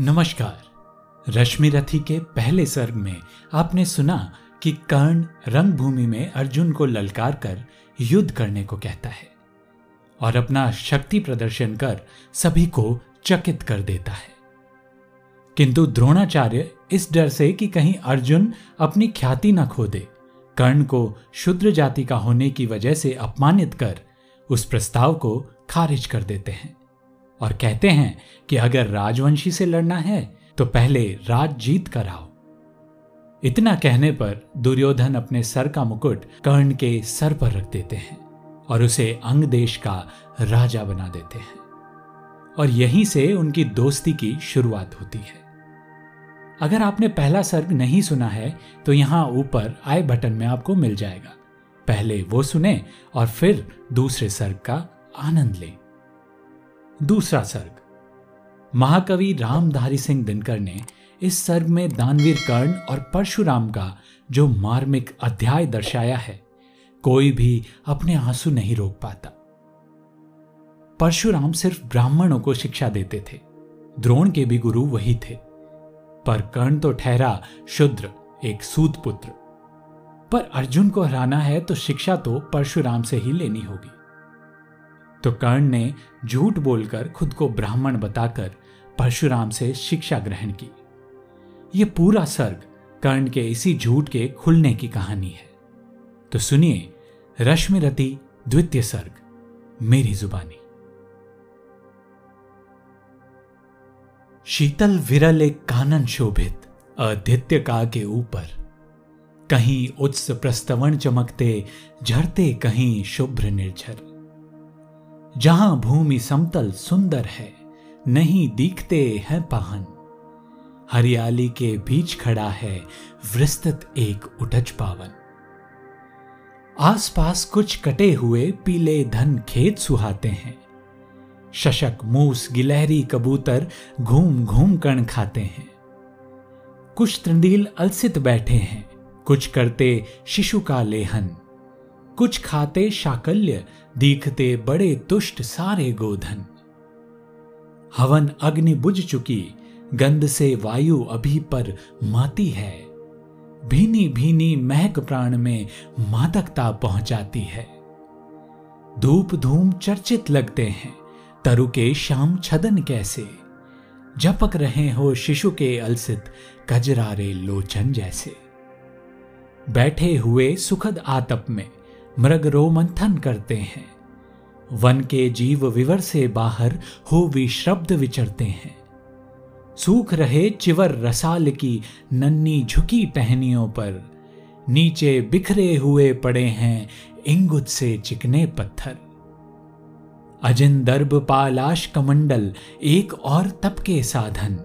नमस्कार। रश्मि रथी के पहले सर्ग में आपने सुना कि कर्ण रंगभूमि में अर्जुन को ललकार कर युद्ध करने को कहता है और अपना शक्ति प्रदर्शन कर सभी को चकित कर देता है। किंतु द्रोणाचार्य इस डर से कि कहीं अर्जुन अपनी ख्याति न खो दे कर्ण को शुद्र जाति का होने की वजह से अपमानित कर उस प्रस्ताव को खारिज कर देते हैं। और कहते हैं कि अगर राजवंशी से लड़ना है तो पहले राज जीत कर आओ। इतना कहने पर दुर्योधन अपने सर का मुकुट कर्ण के सर पर रख देते हैं और उसे अंग देश का राजा बना देते हैं। और यहीं से उनकी दोस्ती की शुरुआत होती है। अगर आपने पहला सर्ग नहीं सुना है तो यहाँ ऊपर आई बटन में आपको मिल जाएगा। पहले वो सुने और फिर दूसरे सर्ग का आनंद लें। दूसरा सर्ग। महाकवि रामधारी सिंह दिनकर ने इस सर्ग में दानवीर कर्ण और परशुराम का जो मार्मिक अध्याय दर्शाया है, कोई भी अपने आँसू नहीं रोक पाता। परशुराम सिर्फ़ ब्राह्मणों को शिक्षा देते थे, द्रोण के भी गुरु वही थे, पर कर्ण तो ठहरा शुद्र, एक सूत पुत्र। पर अर्जुन को हराना है तो शिक्षा तो परशुराम से ही लेनी होगी। तो कर्ण ने झूठ बोलकर खुद को ब्राह्मण बताकर परशुराम से शिक्षा ग्रहण की। यह पूरा सर्ग कर्ण के इसी झूठ के खुलने की कहानी है। तो सुनिए रश्मिरति द्वितीय सर्ग, मेरी जुबानी। शीतल विरल एक कानन शोभित अद्वित्य का के ऊपर। कहीं उत्स प्रस्तवन चमकते, झरते कहीं शुभ्र निर्झर। जहाँ भूमि समतल सुंदर है, नहीं दिखते हैं पहन हरियाली के बीच खड़ा है विस्तृत एक उठज पावन। आसपास कुछ कटे हुए पीले धन खेत सुहाते हैं। शशक, मूस, गिलहरी, कबूतर घूम घूम कण खाते हैं। कुछ त्रंदील अलसित बैठे हैं, कुछ करते शिशु का लेहन। कुछ खाते शाकल्य, दिखते बड़े तुष्ट सारे गोधन। हवन अग्नि बुझ चुकी, गंध से वायु अभी पर माती है। भीनी भीनी महक प्राण में मादकता पहुंचाती है। धूप धूम चर्चित लगते हैं, तरु के शाम छदन कैसे? झपक रहे हो शिशु के अलसित, कजरारे लोचन जैसे। बैठे हुए सुखद आतप में मृग रोमंथन करते हैं। वन के जीव विवर से बाहर हो विश्रब्द विचरते हैं। सूख रहे चिवर रसाल की नन्नी झुकी टहनियों पर, नीचे बिखरे हुए पड़े हैं इंगुत से चिकने पत्थर। अजिन दर्भ पालाश कमंडल, एक और तप के साधन।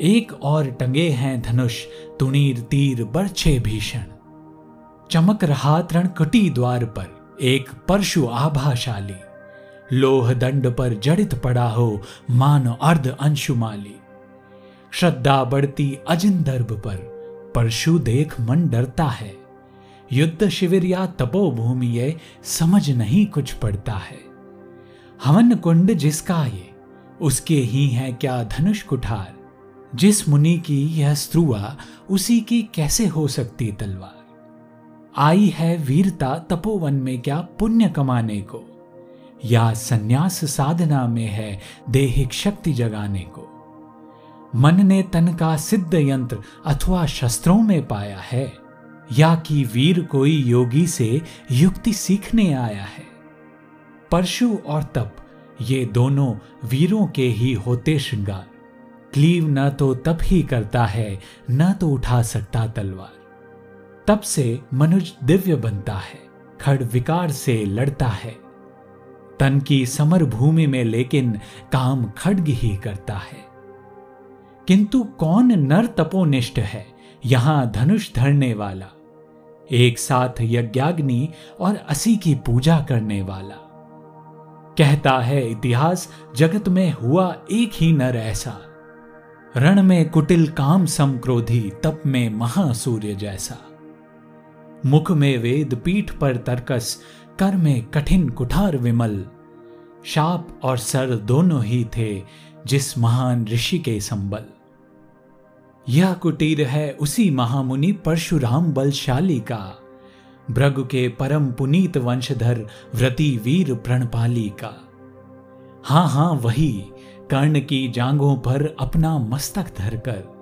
एक और टंगे हैं धनुष, तुणीर तीर बरछे भीषण। चमक रहा तृणकटी द्वार पर, एक परशु आभाशाली। लोह दंड पर जड़ित पड़ा हो, मान अर्ध अंशुमाली। श्रद्धा बढ़ती अजिन दर्भ पर, परशु देख मन डरता है। युद्ध शिविर या तपोभूमि ये समझ नहीं कुछ पड़ता है। हवन कुंड जिसका ये, उसके ही है क्या धनुष कुठार। जिस मुनि की यह स्त्रुआ उसी की कैसे हो सकती तलवार? आई है वीरता तपोवन में क्या पुण्य कमाने को? या सन्यास साधना में है देहिक शक्ति जगाने को? मन ने तन का सिद्ध यंत्र अथवा शस्त्रों में पाया है? या कि वीर कोई योगी से युक्ति सीखने आया है? परशु और तप, ये दोनों वीरों के ही होते श्रृंगार। क्लीव न तो तप ही करता है, न तो उठा सकता तलवार। तब से मनुज दिव्य बनता है, खड़ विकार से लड़ता है। तन की समर भूमि में लेकिन काम खड्ग ही करता है। किंतु कौन नर तपोनिष्ठ है, यहाँ धनुष धरने वाला? एक साथ यज्ञाग्नि और असी की पूजा करने वाला। कहता है, इतिहास जगत में हुआ एक ही नर ऐसा। रण में कुटिल काम समक्रोधी, तप में महासूर्य जैसा। मुख में वेद पीठ पर तर्कस, कर में कठिन कुठार विमल। शाप और सर दोनों ही थे जिस महान ऋषि के संबल। यह कुटीर है उसी महामुनि परशुराम बलशाली का। भृगु के परम पुनीत वंशधर व्रति वीर प्रणपाली का। हाँ हाँ, वही, कर्ण की जांगों पर अपना मस्तक धरकर।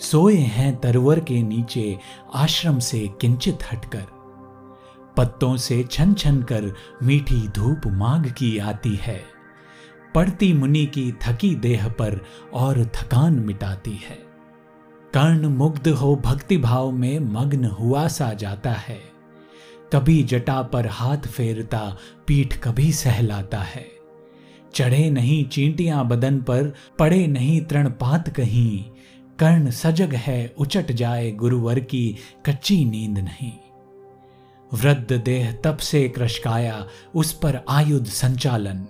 सोए हैं तरवर के नीचे आश्रम से किंचित हटकर। पत्तों से छन छन कर मीठी धूप माघ की आती है। पड़ती मुनि की थकी देह पर और थकान मिटाती है। कर्ण मुग्ध हो भक्ति भाव में मग्न हुआ सा जाता है। कभी जटा पर हाथ फेरता, पीठ कभी सहलाता है। चढ़े नहीं चींटियाँ बदन पर, पड़े नहीं तृणपात कहीं कर्ण सजग है, उचट जाए गुरुवर की कच्ची नींद नहीं। वृद्ध देह तप से क्रशकाया उस पर आयुध संचालन।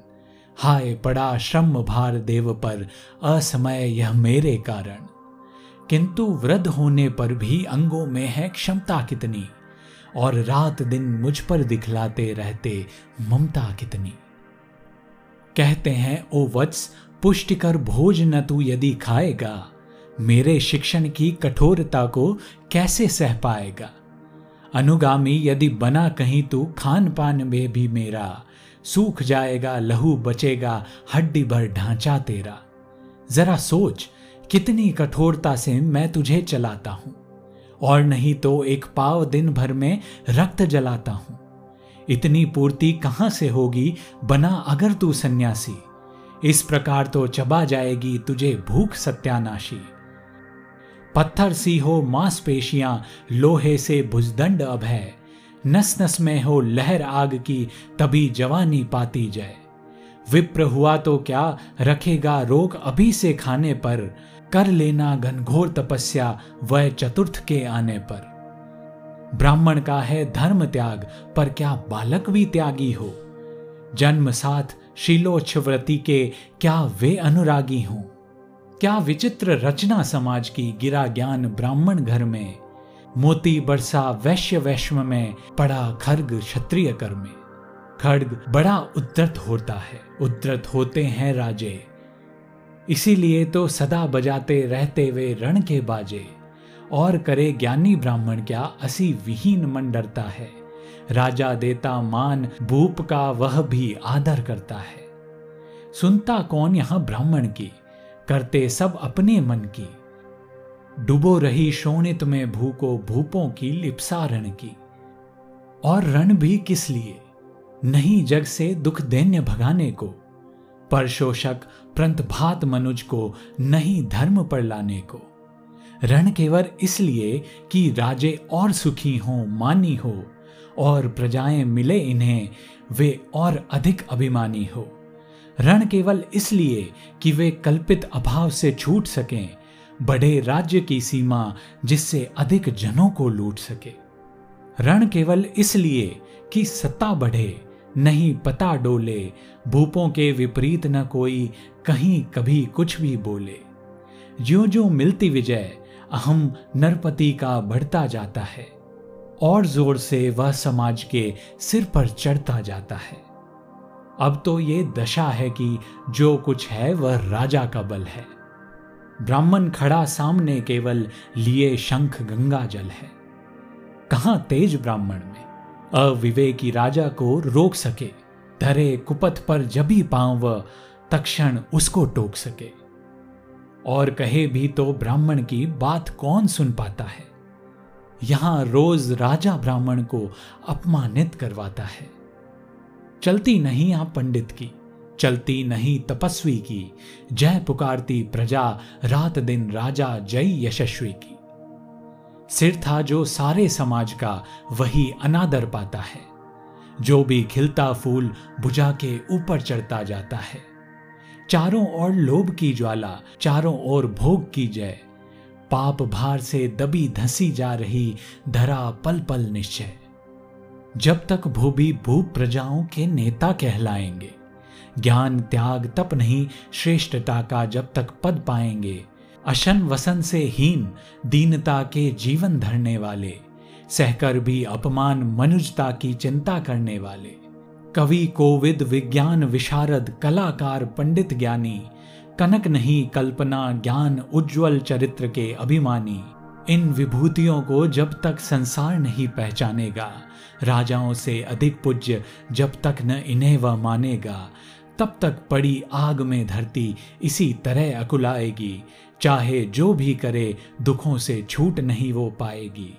हाय पड़ा श्रम भार देव पर, असमय यह मेरे कारण। किंतु वृद्ध होने पर भी अंगों में है क्षमता कितनी, और रात दिन मुझ पर दिखलाते रहते ममता कितनी। कहते हैं, ओ वत्स पुष्टिकर भोज न तू यदि खाएगा। मेरे शिक्षण की कठोरता को कैसे सह पाएगा? अनुगामी, यदि बना कहीं तू खान पान में भी मेरा सूख जाएगा, लहू बचेगा, हड्डी भर ढांचा तेरा। जरा सोच, कितनी कठोरता से मैं तुझे चलाता हूँ। और नहीं तो एक पाव दिन भर में रक्त जलाता हूँ। इतनी पूर्ति कहाँ से होगी? बना अगर तू सन्यासी। इस प्रकार तो चबा जाएगी तुझे भूख सत्यानाशी। पत्थर सी हो मांसपेशियाँ, लोहे से भुजदंड अब है। नस नस में हो लहर आग की, तभी जवानी पाती जाए विप्र हुआ तो क्या रखेगा रोग अभी से खाने पर? कर लेना घनघोर तपस्या वह चतुर्थ के आने पर। ब्राह्मण का है धर्म त्याग, पर क्या बालक भी त्यागी हो? जन्म साथ शीलोच्छव्रति के क्या वे अनुरागी हों? क्या विचित्र रचना समाज की गिरा ज्ञान ब्राह्मण घर में? मोती बरसा वैश्य वैश्व में पड़ा खर्ग क्षत्रिय कर में खड़ग बड़ा उद्रत होता है उद्रत होते हैं राजे। इसीलिए तो सदा बजाते रहते वे रण के बाजे। और करे ज्ञानी ब्राह्मण क्या असी विहीन मन डरता है। राजा देता मान, भूप का वह भी आदर करता है। सुनता कौन यहाँ ब्राह्मण की? करते सब अपने मन की। डुबो रही शोणित में भूको भूपों की लिप्सा रण की। और रण भी किस लिए? नहीं जग से दुख दैन्य भगाने को। पर शोषक प्रंत भात मनुज को नहीं धर्म पर लाने को। रण केवल इसलिए कि राजे और सुखी हों, मानी हो। और प्रजाएँ मिले इन्हें, वे और अधिक अभिमानी हो। रण केवल इसलिए कि वे कल्पित अभाव से छूट सकें, बड़े राज्य की सीमा जिससे अधिक जनों को लूट सके। रण केवल इसलिए कि सत्ता बढ़े, नहीं पता डोले, भूपों के विपरीत न कोई कहीं कभी कुछ भी बोले। जो जो मिलती विजय, अहम नरपति का बढ़ता जाता है, और ज़ोर से वह समाज के सिर पर चढ़ता जाता है। अब तो ये दशा है कि जो कुछ है वह राजा का बल है। ब्राह्मण खड़ा सामने केवल लिए शंख गंगा जल है। कहाँ तेज ब्राह्मण में? अविवेकी राजा को रोक सके। धरे कुपथ पर जभी पाँव तक्षण उसको टोक सके। और कहे भी तो ब्राह्मण की बात कौन सुन पाता है? यहाँ रोज राजा ब्राह्मण को अपमानित करवाता है। चलती नहीं आप पंडित की, चलती नहीं तपस्वी की। जय पुकारती प्रजा, रात दिन राजा जय यशस्वी की। सिर था जो सारे समाज का, वही अनादर पाता है। जो भी खिलता फूल बुझा के ऊपर चढ़ता जाता है। चारों ओर लोभ की ज्वाला, चारों ओर भोग की जय। पाप भार से दबी धसी जा रही, धरा पल पल निश्चय। जब तक भूबी भूप प्रजाओं के नेता कहलाएँगे, ज्ञान त्याग तप नहीं, श्रेष्ठता का जब तक पद पाएँगे, अशन वसन से हीन, दीनता के जीवन धरने वाले, सहकर भी अपमान मनुजता की चिंता करने वाले, कवि कोविद विज्ञान विशारद कलाकार पंडित ज्ञानी, कनक नहीं कल्पना ज्ञान उज्जवल चरित्र के अभिमानी इन विभूतियों को जब तक संसार नहीं पहचानेगा, राजाओं से अधिक पूज्य जब तक न इन्हें वह मानेगा, तब तक पड़ी आग में धरती इसी तरह अकुलाएगी, चाहे जो भी करे दुखों से छूट नहीं वो पाएगी।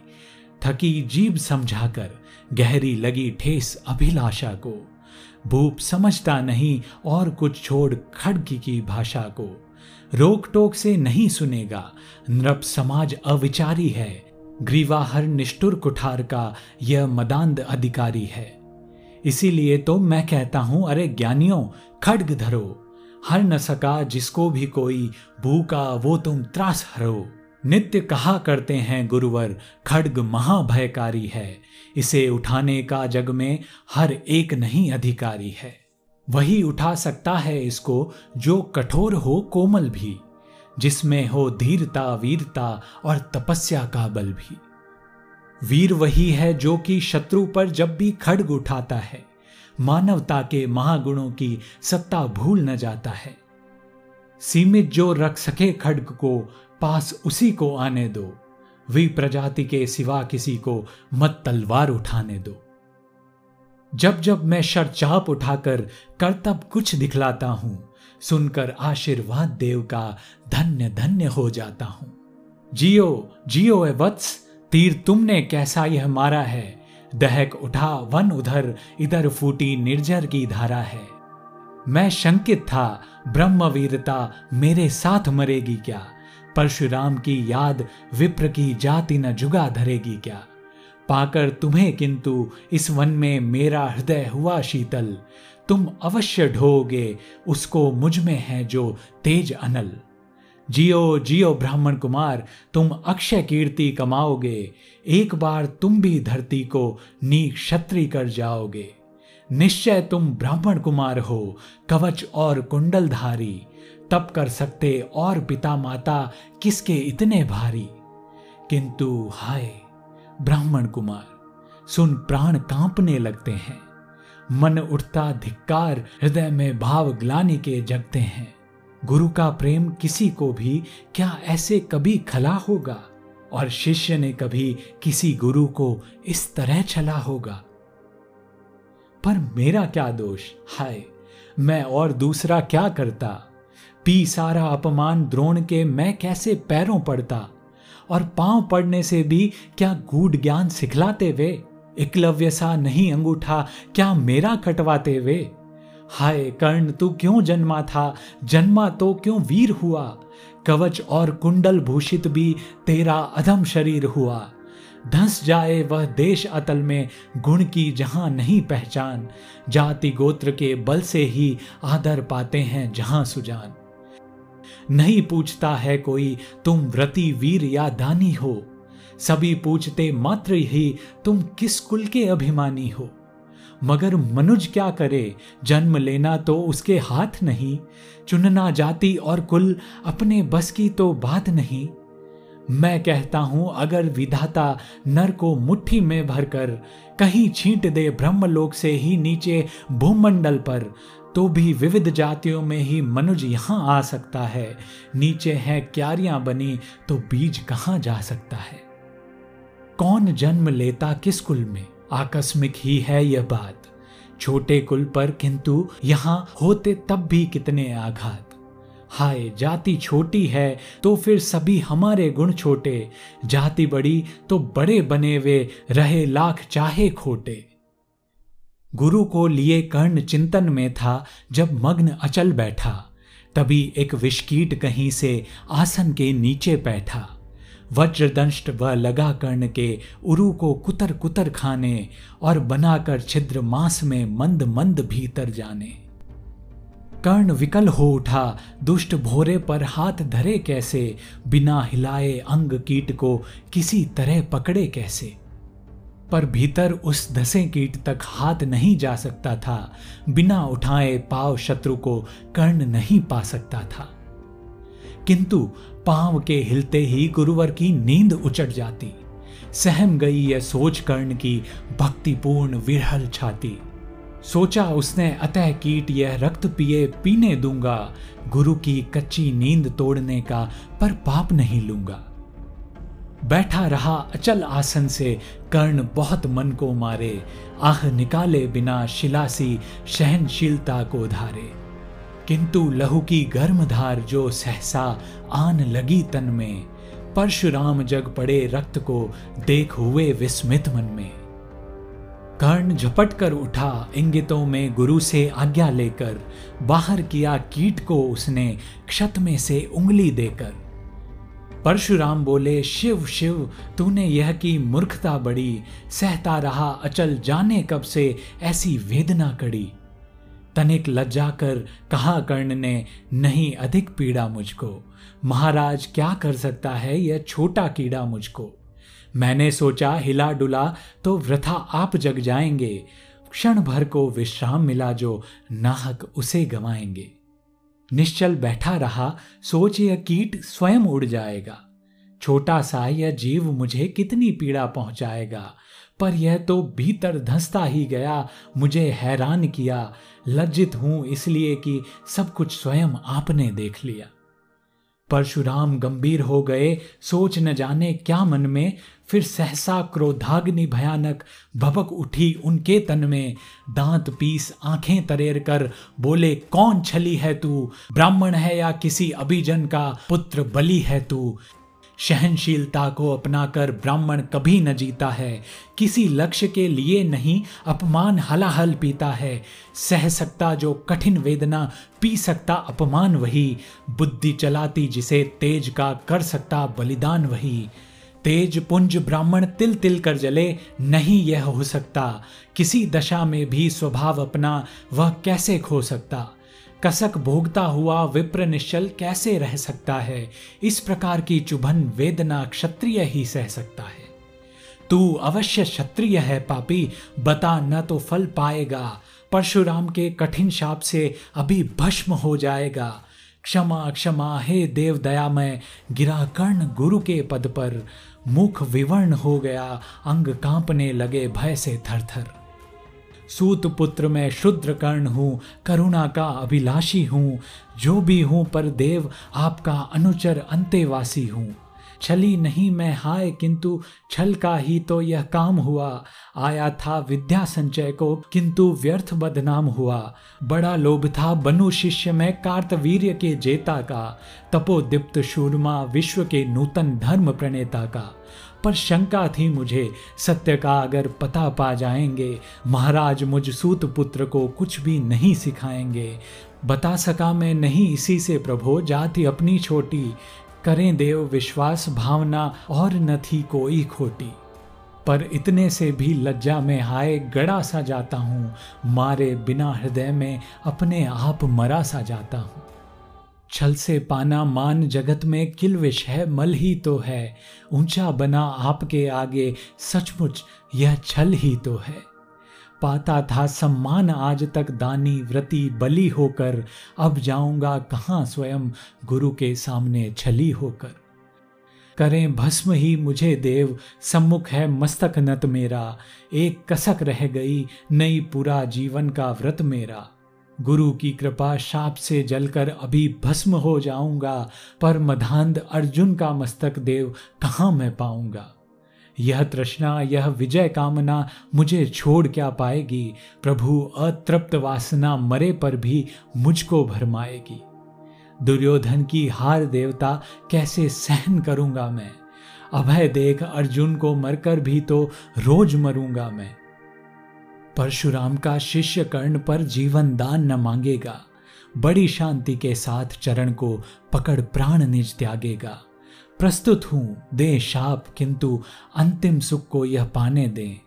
थकी जीव समझाकर गहरी लगी ठेस अभिलाषा को, भूप समझता नहीं और कुछ छोड़ खड़की की भाषा को। रोक टोक से नहीं सुनेगा। नृप समाज अविचारी है। ग्रीवाहर निष्ठुर कुठार का यह मदांद अधिकारी है। इसीलिए तो मैं कहता हूँ, अरे ज्ञानियों, खड्ग धरो। हर न सका जिसको भी कोई भूखा, वो तुम त्रास हरो। नित्य कहा करते हैं गुरुवर, खड्ग महाभयकारी है। इसे उठाने का जग में हर एक नहीं अधिकारी है। वही उठा सकता है इसको जो कठोर हो कोमल भी, जिसमें हो धीरता, वीरता और तपस्या का बल भी। वीर वही है जो कि शत्रु पर जब भी खड़ग उठाता है, मानवता के महागुणों की सत्ता भूल न जाता है। सीमित जो रख सके खड्ग को, पास उसी को आने दो। वी प्रजाति के सिवा किसी को मत तलवार उठाने दो। जब जब मैं शरचाप उठाकर कर्तव्य कुछ दिखलाता हूँ, सुनकर आशीर्वाद देव का धन्य धन्य हो जाता हूँ। जियो जियो ए वत्स, तीर तुमने कैसा यह मारा है? दहक उठा, वन उधर, इधर फूटी निर्जर की धारा है। मैं शंकित था, ब्रह्मवीरता मेरे साथ मरेगी क्या? परशुराम की याद विप्र की जाति न जुगा धरेगी क्या? पाकर तुम्हें किंतु इस वन में मेरा हृदय हुआ शीतल। तुम अवश्य ढोगे, उसको मुझमें है जो तेज अनल। जियो जियो ब्राह्मण कुमार, तुम अक्षय कीर्ति कमाओगे, एक बार तुम भी धरती को नी क्षत्रि कर जाओगे। निश्चय तुम ब्राह्मण कुमार हो, कवच और कुंडलधारी, तप कर सकते और पिता माता किसके इतने भारी? किंतु हाय ब्राह्मण कुमार, सुन प्राण कांपने लगते हैं। मन उठता धिक्कार, हृदय में भाव ग्लानी के जगते हैं। गुरु का प्रेम किसी को भी क्या ऐसे कभी खला होगा? और शिष्य ने कभी किसी गुरु को इस तरह छला होगा? पर मेरा क्या दोष? हाय, मैं और दूसरा क्या करता? पी सारा अपमान द्रोण के मैं कैसे पैरों पड़ता? और पाँव पड़ने से भी क्या गूढ़ ज्ञान सिखलाते वे? एकलव्य सा नहीं अंगूठा, क्या मेरा कटवाते वे? हाय कर्ण, तू क्यों जन्मा था? जन्मा तो क्यों वीर हुआ? कवच और कुंडल भूषित भी तेरा अधम शरीर हुआ। धंस जाए वह देश अतल में, गुण की जहाँ नहीं पहचान। जाति गोत्र के बल से ही आदर पाते हैं जहाँ सुजान। नहीं पूछता है कोई, तुम व्रति वीर या दानी हो। सभी पूछते मात्र ही, तुम किस कुल के अभिमानी हो? मगर मनुज क्या करे? जन्म लेना तो उसके हाथ नहीं। चुनना जाति और कुल, अपने बस की तो बात नहीं। मैं कहता हूँ, अगर विधाता नर को मुट्ठी में भरकर कहीं छींट दे, ब्रह्मलोक से ही नीचे भूमंडल पर तो भी विविध जातियों में ही मनुज यहाँ आ सकता है। नीचे है क्यारियाँ बनी तो बीज कहाँ जा सकता है? कौन जन्म लेता किस कुल में? आकस्मिक ही है यह बात। छोटे कुल पर किंतु यहाँ होते तब भी कितने आघात। हाय, जाति छोटी है तो फिर सभी हमारे गुण छोटे। जाति बड़ी तो बड़े बने वे, रहे लाख चाहे खोटे। गुरु को लिए कर्ण चिंतन में था जब मग्न अचल बैठा। तभी एक विषकीट कहीं से आसन के नीचे बैठा। वज्रदंष्ट व लगा कर्ण के उरु को कुतर कुतर खाने और बनाकर छिद्र मांस में मंद मंद भीतर जाने। कर्ण विकल हो उठा, दुष्ट भोरे पर हाथ धरे कैसे, बिना हिलाए अंग कीट को किसी तरह पकड़े कैसे। पर भीतर उस धसे कीट तक हाथ नहीं जा सकता था। बिना उठाए पाव शत्रु को कर्ण नहीं पा सकता था। किंतु पाँव के हिलते ही गुरुवर की नींद उचट जाती। सहम गई यह सोच कर्ण की भक्तिपूर्ण विरहल छाती। सोचा उसने, अतः कीट यह रक्त पिए, पीने दूँगा। गुरु की कच्ची नींद तोड़ने का पर पाप नहीं लूँगा। बैठा रहा अचल आसन से, कर्ण बहुत मन को मारे। आह निकाले बिना शिलासी सहनशीलता को धारे। किंतु लहू की गर्म धार जो सहसा आन लगी तन में, परशुराम जग पड़े रक्त को देख हुए विस्मित मन में। कर्ण झपट कर उठा, इंगितों में गुरु से आज्ञा लेकर, बाहर किया कीट को उसने क्षत में से उंगली देकर। परशुराम बोले, शिव शिव, तूने यह की मूर्खता बड़ी। सहता रहा अचल जाने कब से ऐसी वेदना कड़ी। तनिक लज्जा कर कहा कर्ण ने, नहीं अधिक पीड़ा मुझको। महाराज, क्या कर सकता है यह छोटा कीड़ा मुझको? मैंने सोचा हिला डुला तो वृथा आप जग जाएँगे। क्षण भर को विश्राम मिला जो नाहक उसे गवाएँगे। निश्चल बैठा रहा, सोच यह कीट स्वयं उड़ जाएगा। छोटा सा यह जीव मुझे कितनी पीड़ा पहुंचाएगा, पर यह तो भीतर धंसता ही गया, मुझे हैरान किया, लज्जित हूँ इसलिए कि सब कुछ स्वयं आपने देख लिया। परशुराम गंभीर हो गए, सोच न जाने क्या मन में फिर सहसा क्रोधाग्नि भयानक भबक उठी उनके तन में। दांत पीस आँखें तरेर कर बोले, कौन छली है तू? ब्राह्मण है या किसी अभिजन का पुत्र बलि है तू? सहनशीलता को अपनाकर ब्राह्मण कभी न जीता है। किसी लक्ष्य के लिए नहीं, अपमान हलाहल पीता है। सह सकता जो कठिन वेदना, पी सकता अपमान वही। बुद्धि चलाती जिसे तेज का कर सकता बलिदान वही। तेज पुंज ब्राह्मण तिल तिल कर जले, नहीं यह हो सकता। किसी दशा में भी स्वभाव अपना, वह कैसे खो सकता? कसक भोगता हुआ विप्र निश्चल कैसे रह सकता है? इस प्रकार की चुभन वेदना क्षत्रिय ही सह सकता है। तू अवश्य क्षत्रिय है, पापी, बता न तो फल पाएगा। परशुराम के कठिन शाप से अभी भस्म हो जाएगा। क्षमा क्षमा, हे देव दया में गिरा कर्ण गुरु के पद पर। मुख विवर्ण हो गया, अंग कांपने लगे भय से थर थर सूत पुत्र में शुद्र कर्ण हूँ, करुणा का अभिलाषी हूँ, जो भी हूँ पर देव आपका अनुचर अंतेवासी हूँ। छली नहीं मैं हाय, किंतु छल का ही तो यह काम हुआ। आया था विद्या संचय को, किंतु व्यर्थ बदनाम हुआ। बड़ा लोभ था बनु शिष्य में कार्तवीर्य के जेता का, तपोदीप्त शूरमा विश्व के नूतन धर्म प्रणेता का। पर शंका थी मुझे, सत्य का अगर पता पा जाएँगे, महाराज मुझ सूत पुत्र को कुछ भी नहीं सिखाएँगे। बता सका मैं नहीं इसी से प्रभो, जाति अपनी छोटी। करें देव विश्वास भावना और न थी कोई खोटी। पर इतने से भी लज्जा में हाय गड़ा सा जाता हूँ, मारे बिना हृदय में अपने आप मरा सा जाता हूँ। छल से पाना मान जगत में किलविश है, मल ही तो है। ऊँचा बना आपके आगे, सचमुच यह छल ही तो है। पाता था सम्मान। आज तक दानी व्रति बली होकर, अब जाऊँगा कहाँ स्वयं गुरु के सामने छली होकर। करें भस्म ही मुझे देव, सम्मुख है मस्तक नत मेरा। एक कसक रह गई नई पूरा जीवन का व्रत मेरा। गुरु की कृपा शाप से जलकर अभी भस्म हो जाऊँगा, पर मधांध अर्जुन का मस्तक देव कहाँ मैं पाऊँगा? यह तृष्णा, यह विजय कामना मुझे छोड़ क्या पाएगी? प्रभु, अतृप्त वासना मरे पर भी मुझको भरमाएगी। दुर्योधन की हार देवता कैसे सहन करूँगा मैं? अभय देख अर्जुन को मरकर भी तो रोज मरूँगा मैं। परशुराम का शिष्य कर्ण पर जीवन दान न मांगेगा। बड़ी शांति के साथ चरण को पकड़ प्राण निज त्यागेगा। प्रस्तुत हूँ। दे शाप, किंतु अंतिम सुख को यह पाने दे।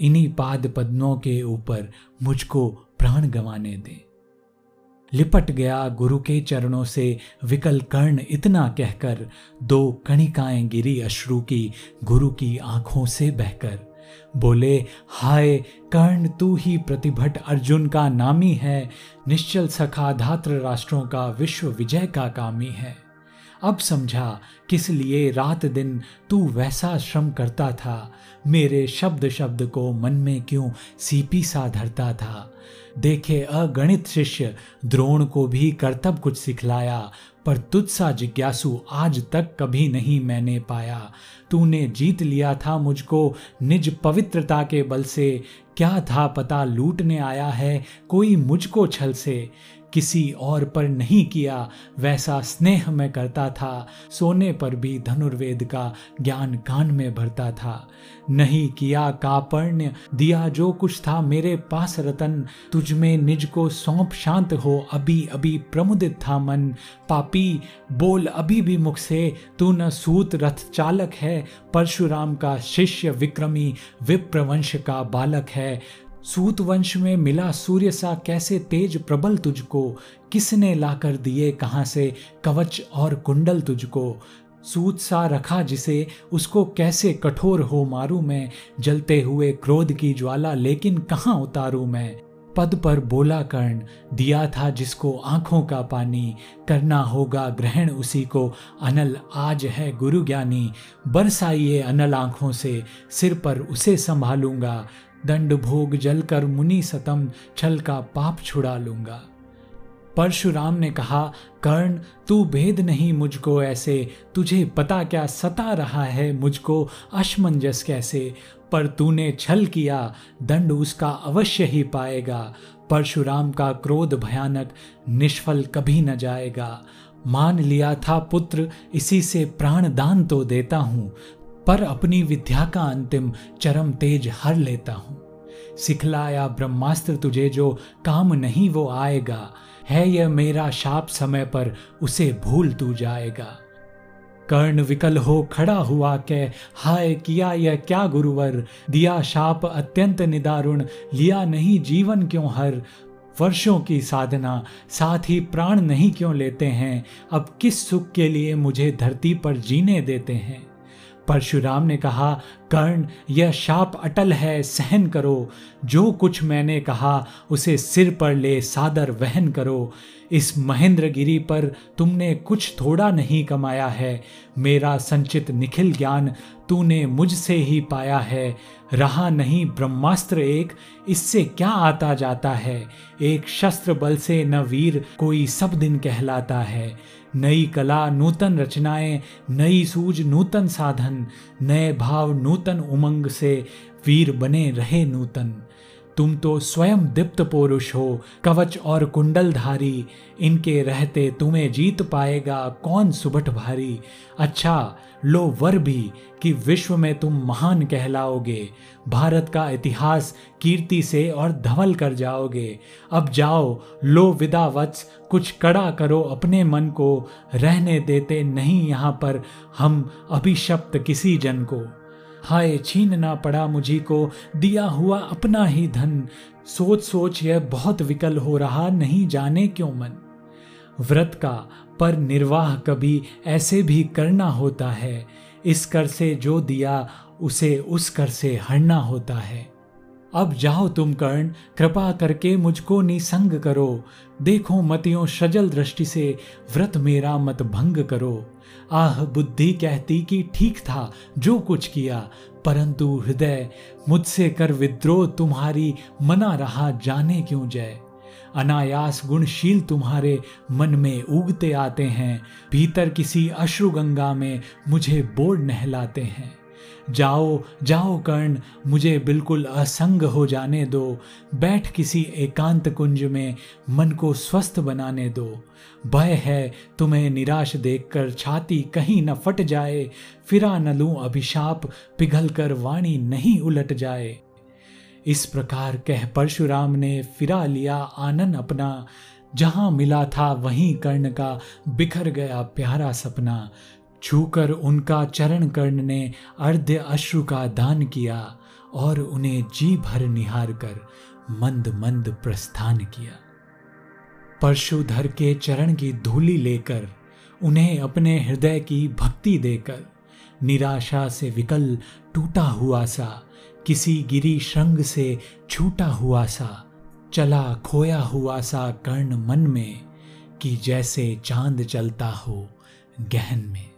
इन्हीं पाद पद्मों के ऊपर मुझको प्राण गंवाने दे। लिपट गया गुरु के चरणों से विकल कर्ण इतना कहकर, दो कणिकाएँ गिरी अश्रु की गुरु की आँखों से बहकर। बोले, हाय कर्ण, तू ही प्रतिभट अर्जुन का नामी है। निश्चल सखा धात्र राष्ट्रों का विश्व विजय का कामी है। अब समझा, किस लिए रात दिन तू वैसा श्रम करता था? मेरे शब्द शब्द को मन में क्यों सीपी सा धरता था? देखे अगणित शिष्य, द्रोण को भी कर्तव्य कुछ सिखलाया, पर तुझसा जिज्ञासु आज तक कभी नहीं मैंने पाया। तूने जीत लिया था मुझको निज पवित्रता के बल से, क्या था पता लूटने आया है कोई मुझको छल से? किसी और पर नहीं किया, वैसा स्नेह मैं करता था। सोने पर भी धनुर्वेद का ज्ञान कान में भरता था। नहीं किया कापर्ण्य दिया जो कुछ था मेरे पास रतन। तुझ में निज को सौंप शांत हो, अभी अभी प्रमुदित था मन। पापी, बोल अभी भी मुख से, तू न सूत रथ चालक है। परशुराम का शिष्य विक्रमी, विप्रवंश का बालक है। सूत वंश में मिला सूर्य सा, कैसे तेज प्रबल तुझको? किसने लाकर दिए कहाँ से कवच और कुंडल तुझको? सूत सा रखा जिसे, उसको कैसे कठोर हो मारू मैं? जलते हुए क्रोध की ज्वाला, लेकिन कहाँ उतारू मैं? पद पर बोला कर्ण, दिया था जिसको आँखों का पानी। करना होगा ग्रहण उसी को, अनल आज है गुरु ज्ञानी बरसाइए अनल आँखों से, सिर पर उसे संभालूँगा। दंड भोग जलकर मुनि सतम, छल का पाप छुड़ा लूँगा। परशुराम ने कहा, कर्ण, तू भेद नहीं मुझको ऐसे, तुझे पता क्या सता रहा है मुझको अशमंजस कैसे? पर तूने छल किया, दंड उसका अवश्य ही पाएगा। परशुराम का क्रोध भयानक, निष्फल कभी न जाएगा। मान लिया था पुत्र, इसी से प्राण दान तो देता हूँ पर अपनी विद्या का अंतिम चरम तेज हर लेता हूँ। सिखलाया ब्रह्मास्त्र तुझे जो काम नहीं वो आएगा। है यह मेरा शाप समय पर उसे भूल तू जाएगा। कर्ण विकल हो खड़ा हुआ के हाय, किया यह क्या गुरुवर? दिया शाप अत्यंत निदारुण, लिया नहीं जीवन क्यों हर? वर्षों की साधना, साथ ही प्राण नहीं क्यों लेते हैं? अब किस सुख के लिए मुझे धरती पर जीने देते हैं? परशुराम ने कहा, कर्ण, यह शाप अटल है, सहन करो। जो कुछ मैंने कहा, उसे सिर पर ले सादर वहन करो। इस महेंद्र गिरी पर तुमने कुछ थोड़ा नहीं कमाया है। मेरा संचित निखिल ज्ञान तूने मुझसे ही पाया है। रहा नहीं ब्रह्मास्त्र एक, इससे क्या आता जाता है? एक शस्त्र बल से न वीर कोई सब दिन कहलाता है। नई कला नूतन रचनाएँ, नई सूझ नूतन साधन, नए भाव नूतन उमंग से वीर बने रहे नूतन। तुम तो स्वयं दीप्त पुरुष हो, कवच और कुंडलधारी। इनके रहते तुम्हें जीत पाएगा कौन सुबट भारी। अच्छा लो वर भी कि विश्व में तुम महान कहलाओगे। भारत का इतिहास कीर्ति से और धवल कर जाओगे। अब जाओ, लो विदा वत्स कुछ कड़ा करो अपने मन को। रहने देते नहीं यहाँ पर हम अभिशप्त किसी जन को। हाय छीनना पड़ा मुझी को दिया हुआ अपना ही धन। सोच सोच यह बहुत विकल हो रहा, नहीं जाने क्यों मन। व्रत का पर निर्वाह कभी ऐसे भी करना होता है। इस कर से जो दिया, उसे उस कर से हरना होता है। अब जाओ तुम कर्ण, कृपा करके मुझको निसंग करो। देखो मतियों सजल दृष्टि से, व्रत मेरा मत भंग करो। आह, बुद्धि कहती कि ठीक था, जो कुछ किया। परंतु हृदय, मुझसे कर विद्रोह तुम्हारी मना रहा जाने क्यों जय अनायास गुणशील तुम्हारे मन में उगते आते हैं, भीतर किसी अश्रु गंगा में मुझे बोर्ड नहलाते हैं। जाओ जाओ कर्ण, मुझे बिल्कुल असंग हो जाने दो। बैठ किसी एकांत कुंज में, मन को स्वस्थ बनाने दो। भय है, तुम्हें निराश देखकर छाती कहीं न फट जाए। फिरा न लूँ अभिशाप पिघल कर वाणी नहीं उलट जाए। इस प्रकार कह परशुराम ने फिरा लिया आनंद अपना। जहाँ मिला था वहीं कर्ण का बिखर गया प्यारा सपना। छूकर उनका चरण कर्ण ने अर्ध अश्रु का दान किया और उन्हें जी भर निहार कर मंद मंद प्रस्थान किया। परशुधर के चरण की धूली लेकर, उन्हें अपने हृदय की भक्ति देकर, निराशा से विकल टूटा हुआ सा, किसी गिरी श्रृंग से छूटा हुआ सा, चला खोया हुआ सा कर्ण मन में कि जैसे चाँद चलता हो गहन में।